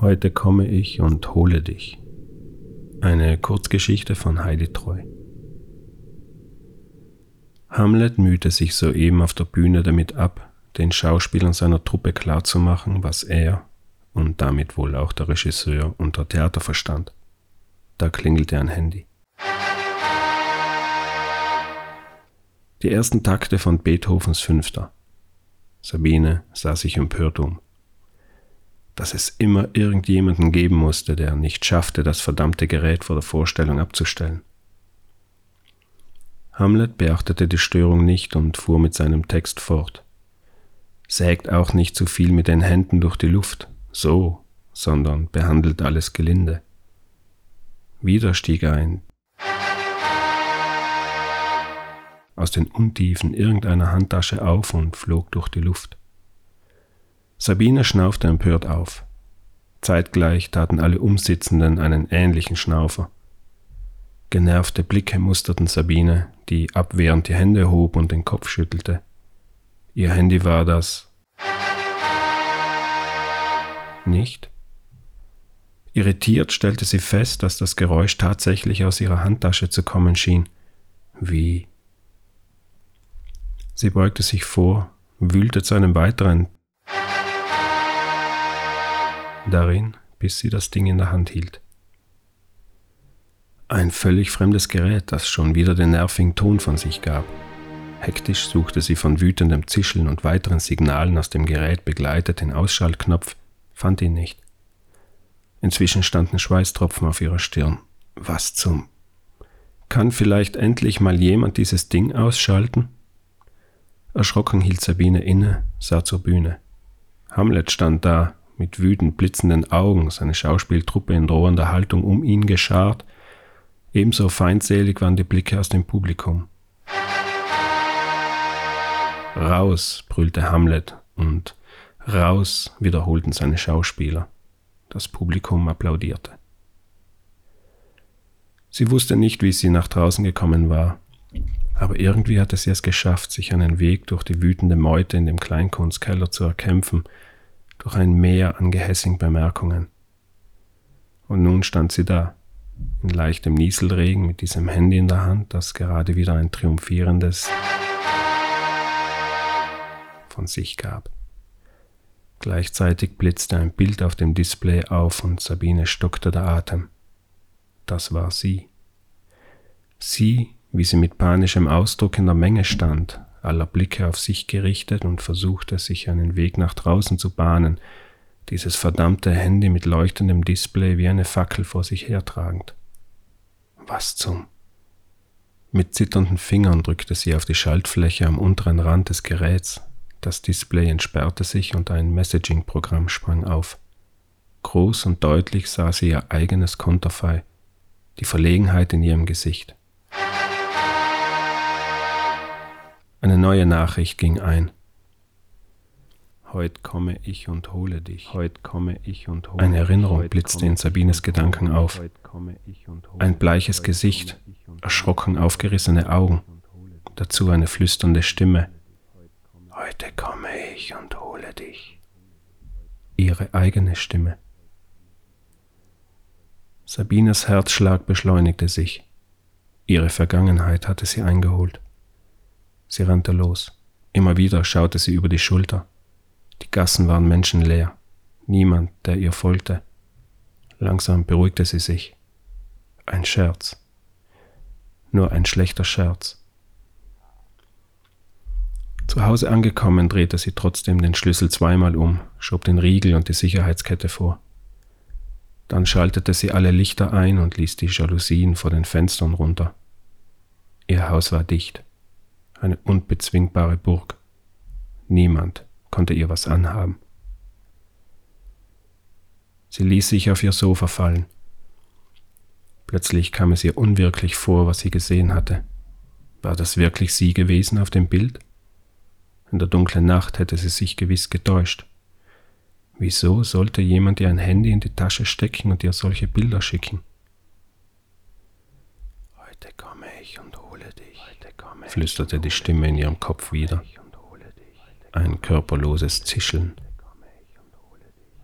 Heute komme ich und hole dich. Eine Kurzgeschichte von Heidi Treu. Hamlet mühte sich soeben auf der Bühne damit ab, den Schauspielern seiner Truppe klarzumachen, was er und damit wohl auch der Regisseur unter Theater verstand. Da klingelte ein Handy. Die ersten Takte von Beethovens Fünfter. Sabine sah sich empört um. Dass es immer irgendjemanden geben musste, der nicht schaffte, das verdammte Gerät vor der Vorstellung abzustellen. Hamlet beachtete die Störung nicht und fuhr mit seinem Text fort. Sägt auch nicht zu viel mit den Händen durch die Luft, so, sondern behandelt alles gelinde. Wieder stieg ein aus den Untiefen irgendeiner Handtasche auf und flog durch die Luft. Sabine schnaufte empört auf. Zeitgleich taten alle Umsitzenden einen ähnlichen Schnaufer. Genervte Blicke musterten Sabine, die abwehrend die Hände hob und den Kopf schüttelte. Ihr Handy war das. Nicht? Irritiert stellte sie fest, dass das Geräusch tatsächlich aus ihrer Handtasche zu kommen schien. Wie? Sie beugte sich vor, wühlte zu einem weiteren darin, bis sie das Ding in der Hand hielt. Ein völlig fremdes Gerät, das schon wieder den nervigen Ton von sich gab. Hektisch suchte sie von wütendem Zischeln und weiteren Signalen aus dem Gerät begleitet den Ausschaltknopf, fand ihn nicht. Inzwischen standen Schweißtropfen auf ihrer Stirn. Was zum... Kann vielleicht endlich mal jemand dieses Ding ausschalten? Erschrocken hielt Sabine inne, sah zur Bühne. Hamlet stand da, mit wütend blitzenden Augen, seine Schauspieltruppe in drohender Haltung um ihn geschart. Ebenso feindselig waren die Blicke aus dem Publikum. Raus, brüllte Hamlet, und raus wiederholten seine Schauspieler. Das Publikum applaudierte. Sie wusste nicht, wie sie nach draußen gekommen war, aber irgendwie hatte sie es geschafft, sich einen Weg durch die wütende Meute in dem Kleinkunstkeller zu erkämpfen, durch ein Meer an gehässigen Bemerkungen. Und nun stand sie da, in leichtem Nieselregen mit diesem Handy in der Hand, das gerade wieder ein triumphierendes von sich gab. Gleichzeitig blitzte ein Bild auf dem Display auf und Sabine stockte der Atem. Das war sie. Sie, wie sie mit panischem Ausdruck in der Menge stand, aller Blicke auf sich gerichtet und versuchte, sich einen Weg nach draußen zu bahnen, dieses verdammte Handy mit leuchtendem Display wie eine Fackel vor sich hertragend. Was zum? Mit zitternden Fingern drückte sie auf die Schaltfläche am unteren Rand des Geräts. Das Display entsperrte sich und ein Messaging-Programm sprang auf. Groß und deutlich sah sie ihr eigenes Konterfei, die Verlegenheit in ihrem Gesicht. Eine neue Nachricht ging ein. Heut komme ich und hole dich. Heut komme ich und hole Eine Erinnerung blitzte in Sabines Gedanken auf. Ein bleiches Gesicht, erschrocken aufgerissene Augen, dazu eine flüsternde Stimme. Heute komme ich und hole dich. Ihre eigene Stimme. Sabines Herzschlag beschleunigte sich. Ihre Vergangenheit hatte sie eingeholt. Sie rannte los. Immer wieder schaute sie über die Schulter. Die Gassen waren menschenleer. Niemand, der ihr folgte. Langsam beruhigte sie sich. Ein Scherz. Nur ein schlechter Scherz. Zu Hause angekommen, drehte sie trotzdem den Schlüssel zweimal um, schob den Riegel und die Sicherheitskette vor. Dann schaltete sie alle Lichter ein und ließ die Jalousien vor den Fenstern runter. Ihr Haus war dicht eine unbezwingbare Burg. Niemand konnte ihr was anhaben. Sie ließ sich auf ihr Sofa fallen. Plötzlich kam es ihr unwirklich vor, was sie gesehen hatte. War das wirklich sie gewesen auf dem Bild? In der dunklen Nacht hätte sie sich gewiss getäuscht. Wieso sollte jemand ihr ein Handy in die Tasche stecken und ihr solche Bilder schicken? Heute und flüsterte die Stimme in ihrem Kopf wieder. Ein körperloses Zischeln.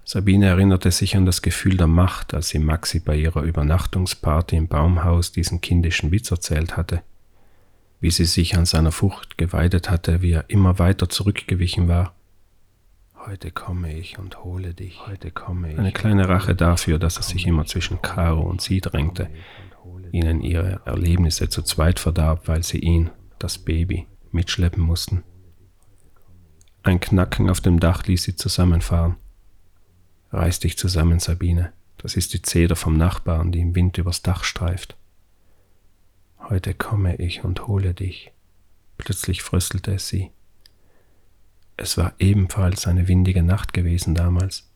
Sabine erinnerte sich an das Gefühl der Macht, als sie Maxi bei ihrer Übernachtungsparty im Baumhaus diesen kindischen Witz erzählt hatte, wie sie sich an seiner Furcht geweidet hatte, wie er immer weiter zurückgewichen war. Heute komme ich und hole dich. Heute komme ich. Eine kleine Rache dafür, dass er sich immer zwischen Caro und sie drängte, ihnen ihre Erlebnisse zu zweit verdarb, weil sie ihn, das Baby, mitschleppen mussten. Ein Knacken auf dem Dach ließ sie zusammenfahren. Reiß dich zusammen, Sabine. Das ist die Zeder vom Nachbarn, die im Wind übers Dach streift. Heute komme ich und hole dich. Plötzlich fröstelte es sie. Es war ebenfalls eine windige Nacht gewesen damals.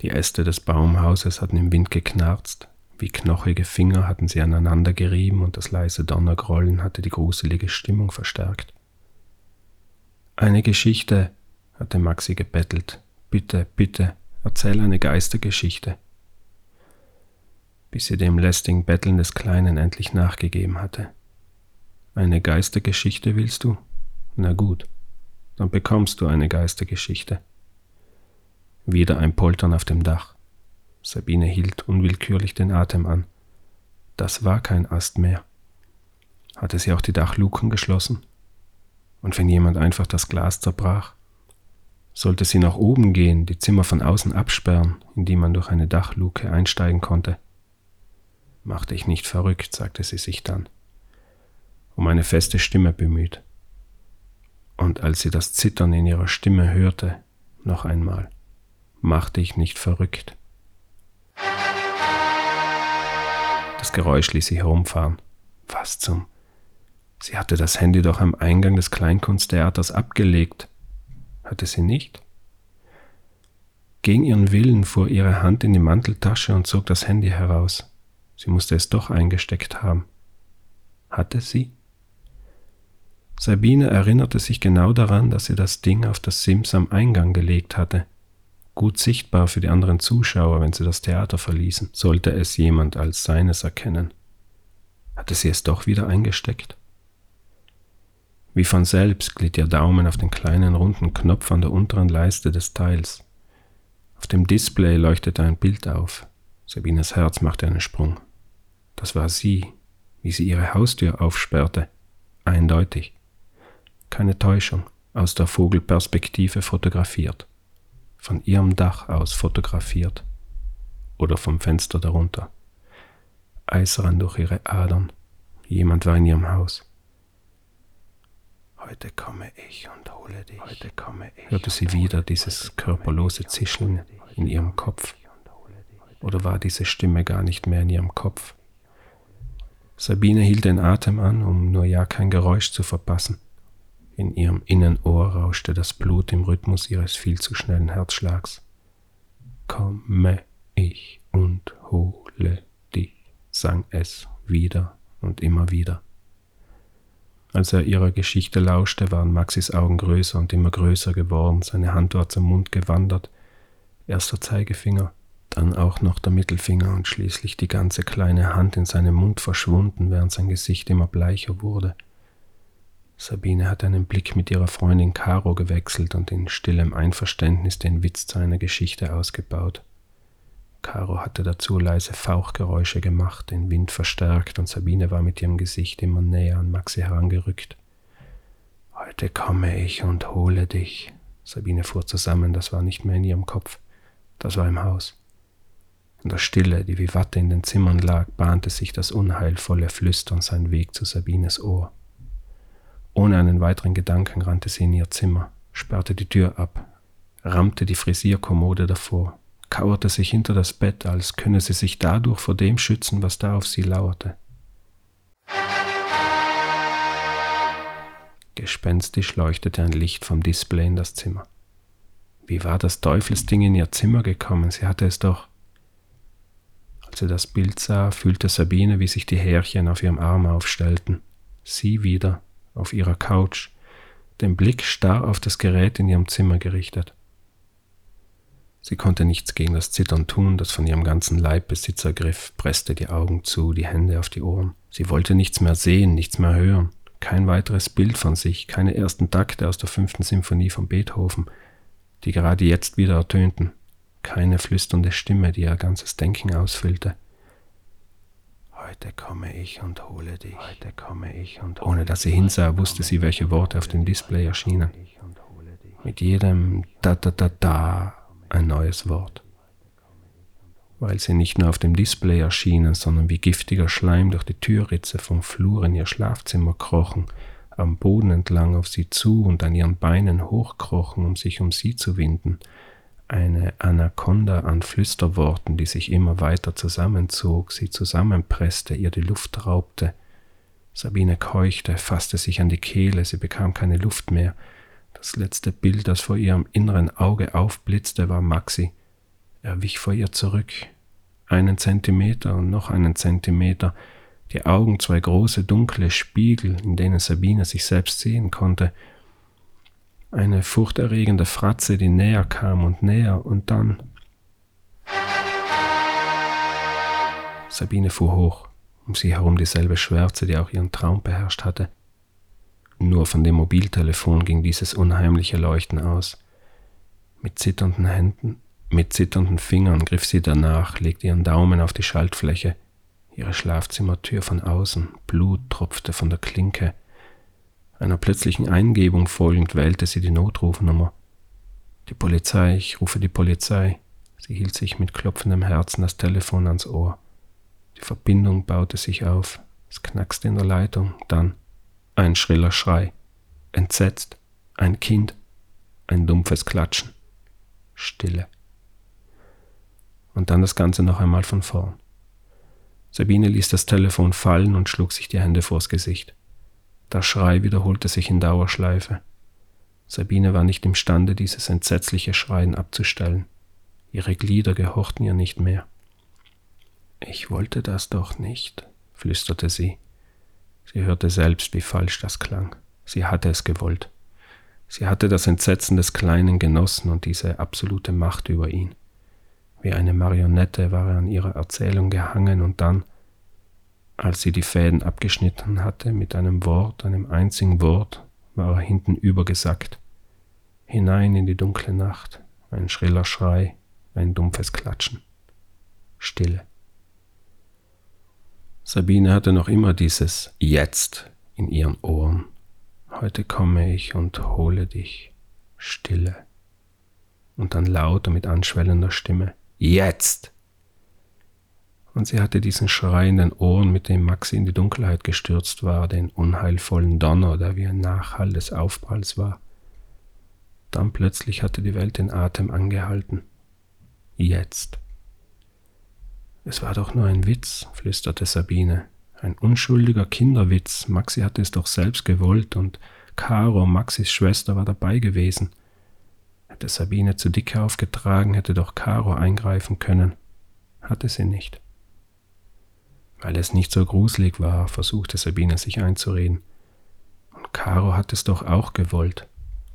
Die Äste des Baumhauses hatten im Wind geknarzt, wie knochige Finger hatten sie aneinander gerieben und das leise Donnergrollen hatte die gruselige Stimmung verstärkt. Eine Geschichte, hatte Maxi gebettelt. Bitte, bitte, Erzähl eine Geistergeschichte. Bis sie dem lästigen Betteln des Kleinen endlich nachgegeben hatte. Eine Geistergeschichte willst du? Na gut, dann bekommst du eine Geistergeschichte. Wieder ein Poltern auf dem Dach. Sabine hielt unwillkürlich den Atem an. Das war kein Ast mehr. Hatte sie auch die Dachluken geschlossen? Und wenn jemand einfach das Glas zerbrach? sollte sie nach oben gehen, die Zimmer von außen absperren, in die man durch eine Dachluke einsteigen konnte. Mach dich nicht verrückt, sagte sie sich dann, um eine feste Stimme bemüht. Und als sie das Zittern in ihrer Stimme hörte, noch einmal, mach dich nicht verrückt. Das Geräusch ließ sie herumfahren. Was zum? Sie hatte das Handy doch am Eingang des Kleinkunsttheaters abgelegt hatte sie nicht. Gegen ihren Willen fuhr ihre Hand in die Manteltasche und zog das Handy heraus. Sie musste es doch eingesteckt haben. Hatte sie? Sabine erinnerte sich genau daran, dass sie das Ding auf das Sims am Eingang gelegt hatte. Gut sichtbar für die anderen Zuschauer, wenn sie das Theater verließen, sollte es jemand als seines erkennen. Hatte sie es doch wieder eingesteckt? Wie von selbst glitt ihr Daumen auf den kleinen runden Knopf an der unteren Leiste des Teils. Auf dem Display leuchtete ein Bild auf. Sabines Herz machte einen Sprung. Das war sie, wie sie ihre Haustür aufsperrte. Eindeutig. Keine Täuschung, aus der Vogelperspektive fotografiert. Von ihrem Dach aus fotografiert. Oder vom Fenster darunter. Eis rann durch ihre Adern. Jemand war in ihrem Haus. Heute komme ich und hole dich. Heute komme ich. Hörte sie wieder dieses körperlose Zischeln in ihrem Kopf? Oder war diese Stimme gar nicht mehr in ihrem Kopf? Sabine hielt den Atem an, um nur ja kein Geräusch zu verpassen. In ihrem Innenohr rauschte das Blut im Rhythmus ihres viel zu schnellen Herzschlags. Komme ich und hole dich, sang es wieder und immer wieder. Als er ihrer Geschichte lauschte, waren Maxis Augen größer und immer größer geworden, seine Hand war zum Mund gewandert, erst der Zeigefinger, dann auch noch der Mittelfinger und schließlich die ganze kleine Hand in seinem Mund verschwunden, während sein Gesicht immer bleicher wurde. Sabine hatte einen Blick mit ihrer Freundin Caro gewechselt und in stillem Einverständnis den Witz zu einer Geschichte ausgebaut. Caro hatte dazu leise Fauchgeräusche gemacht, den Wind verstärkt, und Sabine war mit ihrem Gesicht immer näher an Maxi herangerückt. Heute komme ich und hole dich. Sabine fuhr zusammen, das war nicht mehr in ihrem Kopf, das war im Haus. In der Stille, die wie Watte in den Zimmern lag, bahnte sich das unheilvolle Flüstern seinen Weg zu Sabines Ohr. Ohne einen weiteren Gedanken rannte sie in ihr Zimmer, sperrte die Tür ab, rammte die Frisierkommode davor, kauerte sich hinter das Bett, als könne sie sich dadurch vor dem schützen, was da auf sie lauerte. Gespenstisch leuchtete ein Licht vom Display in das Zimmer. Wie war das Teufelsding in ihr Zimmer gekommen? Sie hatte es doch. Als sie das Bild sah, fühlte Sabine, wie sich die Härchen auf ihrem Arm aufstellten. Sie wieder auf ihrer Couch, den Blick starr auf das Gerät in ihrem Zimmer gerichtet. Sie konnte nichts gegen das Zittern tun, das von ihrem ganzen Leib Besitz ergriff, presste die Augen zu, die Hände auf die Ohren. Sie wollte nichts mehr sehen, nichts mehr hören, kein weiteres Bild von sich, keine ersten Takte aus der fünften Symphonie von Beethoven, die gerade jetzt wieder ertönten, keine flüsternde Stimme, die ihr ganzes Denken ausfüllte. Heute komme ich und hole dich. Heute komme ich und Ohne dass sie hinsah, wusste sie, welche Worte auf dem Display erschienen. Mit jedem Da da da da ein neues Wort. Weil sie nicht nur auf dem Display erschienen, sondern wie giftiger Schleim durch die Türritze vom Flur in ihr Schlafzimmer krochen, am Boden entlang auf sie zu und an ihren Beinen hochkrochen, um sich um sie zu winden, eine Anaconda an Flüsterworten, die sich immer weiter zusammenzog, sie zusammenpresste, ihr die Luft raubte. Sabine keuchte, fasste sich an die Kehle, sie bekam keine Luft mehr. Das letzte Bild, das vor ihrem inneren Auge aufblitzte, war Maxi. Er wich vor ihr zurück. Einen Zentimeter und noch einen Zentimeter, die Augen zwei große dunkle Spiegel, in denen Sabine sich selbst sehen konnte, eine furchterregende Fratze, die näher kam und näher und dann. Sabine fuhr hoch, um sie herum dieselbe Schwärze, die auch ihren Traum beherrscht hatte. Nur von dem Mobiltelefon ging dieses unheimliche Leuchten aus. Mit zitternden Händen, mit zitternden Fingern griff sie danach, legte ihren Daumen auf die Schaltfläche. Ihre Schlafzimmertür von außen, Blut tropfte von der Klinke, einer plötzlichen Eingebung folgend wählte sie die Notrufnummer. Die Polizei, ich rufe die Polizei. Sie hielt sich mit klopfendem Herzen das Telefon ans Ohr. Die Verbindung baute sich auf. Es knackste in der Leitung. Dann ein schriller Schrei. Entsetzt. Ein Kind. Ein dumpfes Klatschen. Stille. Und dann das Ganze noch einmal von vorn. Sabine ließ das Telefon fallen und schlug sich die Hände vors Gesicht. Der Schrei wiederholte sich in Dauerschleife. Sabine war nicht imstande, dieses entsetzliche Schreien abzustellen. Ihre Glieder gehorchten ihr nicht mehr. Ich wollte das doch nicht, flüsterte sie. Sie hörte selbst, wie falsch das klang. Sie hatte es gewollt. Sie hatte das Entsetzen des Kleinen genossen und diese absolute Macht über ihn. Wie eine Marionette war er an ihrer Erzählung gehangen und dann, als sie die Fäden abgeschnitten hatte, mit einem Wort, einem einzigen Wort, war er hinten übergesackt. Hinein in die dunkle Nacht, ein schriller Schrei, ein dumpfes Klatschen. Stille. Sabine hatte noch immer dieses Jetzt in ihren Ohren. Heute komme ich und hole dich. Stille. Und dann lauter mit anschwellender Stimme. Jetzt! Und sie hatte diesen Schrei in den Ohren, mit dem Maxi in die Dunkelheit gestürzt war, den unheilvollen Donner, der wie ein Nachhall des Aufpralls war. Dann plötzlich hatte die Welt den Atem angehalten. Jetzt. Es war doch nur ein Witz, flüsterte Sabine. Ein unschuldiger Kinderwitz. Maxi hatte es doch selbst gewollt und Caro, Maxis Schwester, war dabei gewesen. Hätte Sabine zu dicke aufgetragen, hätte doch Caro eingreifen können. Hatte sie nicht. Weil es nicht so gruselig war, versuchte Sabine sich einzureden. Und Caro hat es doch auch gewollt.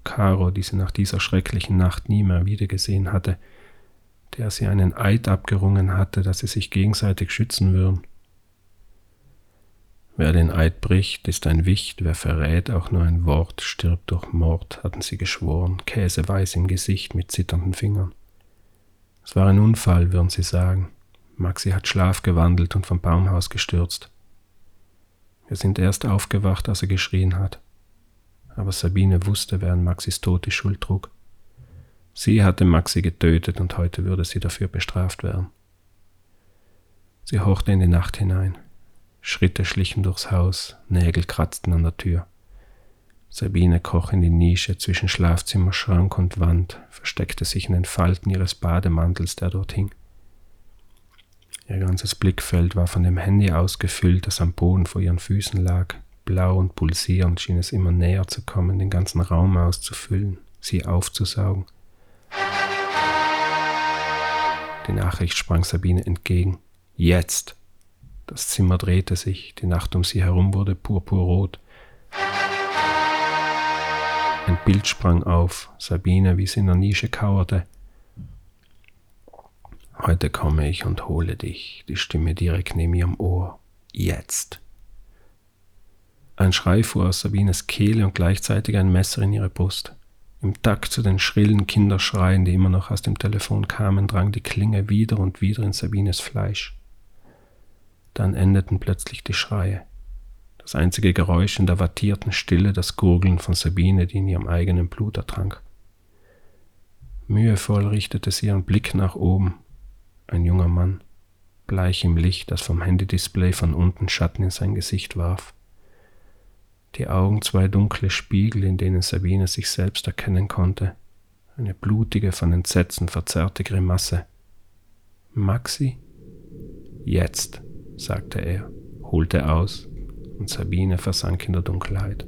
Caro, die sie nach dieser schrecklichen Nacht nie mehr wiedergesehen hatte, der sie einen Eid abgerungen hatte, dass sie sich gegenseitig schützen würden. Wer den Eid bricht, ist ein Wicht, wer verrät auch nur ein Wort, stirbt durch Mord, hatten sie geschworen, käseweiß im Gesicht mit zitternden Fingern. Es war ein Unfall, würden sie sagen. Maxi hat Schlaf gewandelt und vom Baumhaus gestürzt. Wir sind erst aufgewacht, als er geschrien hat. Aber Sabine wusste, wer an Maxis Tod die Schuld trug. Sie hatte Maxi getötet und heute würde sie dafür bestraft werden. Sie horchte in die Nacht hinein. Schritte schlichen durchs Haus, Nägel kratzten an der Tür. Sabine kroch in die Nische zwischen Schlafzimmer, Schrank und Wand, versteckte sich in den Falten ihres Bademantels, der dort hing. Ihr ganzes Blickfeld war von dem Handy ausgefüllt, das am Boden vor ihren Füßen lag. Blau und pulsierend schien es immer näher zu kommen, den ganzen Raum auszufüllen, sie aufzusaugen. Die Nachricht sprang Sabine entgegen. Jetzt! Das Zimmer drehte sich, die Nacht um sie herum wurde purpurrot. Ein Bild sprang auf, Sabine, wie sie in der Nische kauerte, Heute komme ich und hole dich, die Stimme direkt neben ihrem Ohr. Jetzt. Ein Schrei fuhr aus Sabines Kehle und gleichzeitig ein Messer in ihre Brust. Im Takt zu den schrillen Kinderschreien, die immer noch aus dem Telefon kamen, drang die Klinge wieder und wieder in Sabines Fleisch. Dann endeten plötzlich die Schreie. Das einzige Geräusch in der wattierten Stille das Gurgeln von Sabine, die in ihrem eigenen Blut ertrank. Mühevoll richtete sie ihren Blick nach oben. Ein junger Mann, bleich im Licht, das vom Handydisplay von unten Schatten in sein Gesicht warf. Die Augen zwei dunkle Spiegel, in denen Sabine sich selbst erkennen konnte. Eine blutige, von Entsetzen verzerrte Grimasse. Maxi? Jetzt, sagte er, holte aus, und Sabine versank in der Dunkelheit.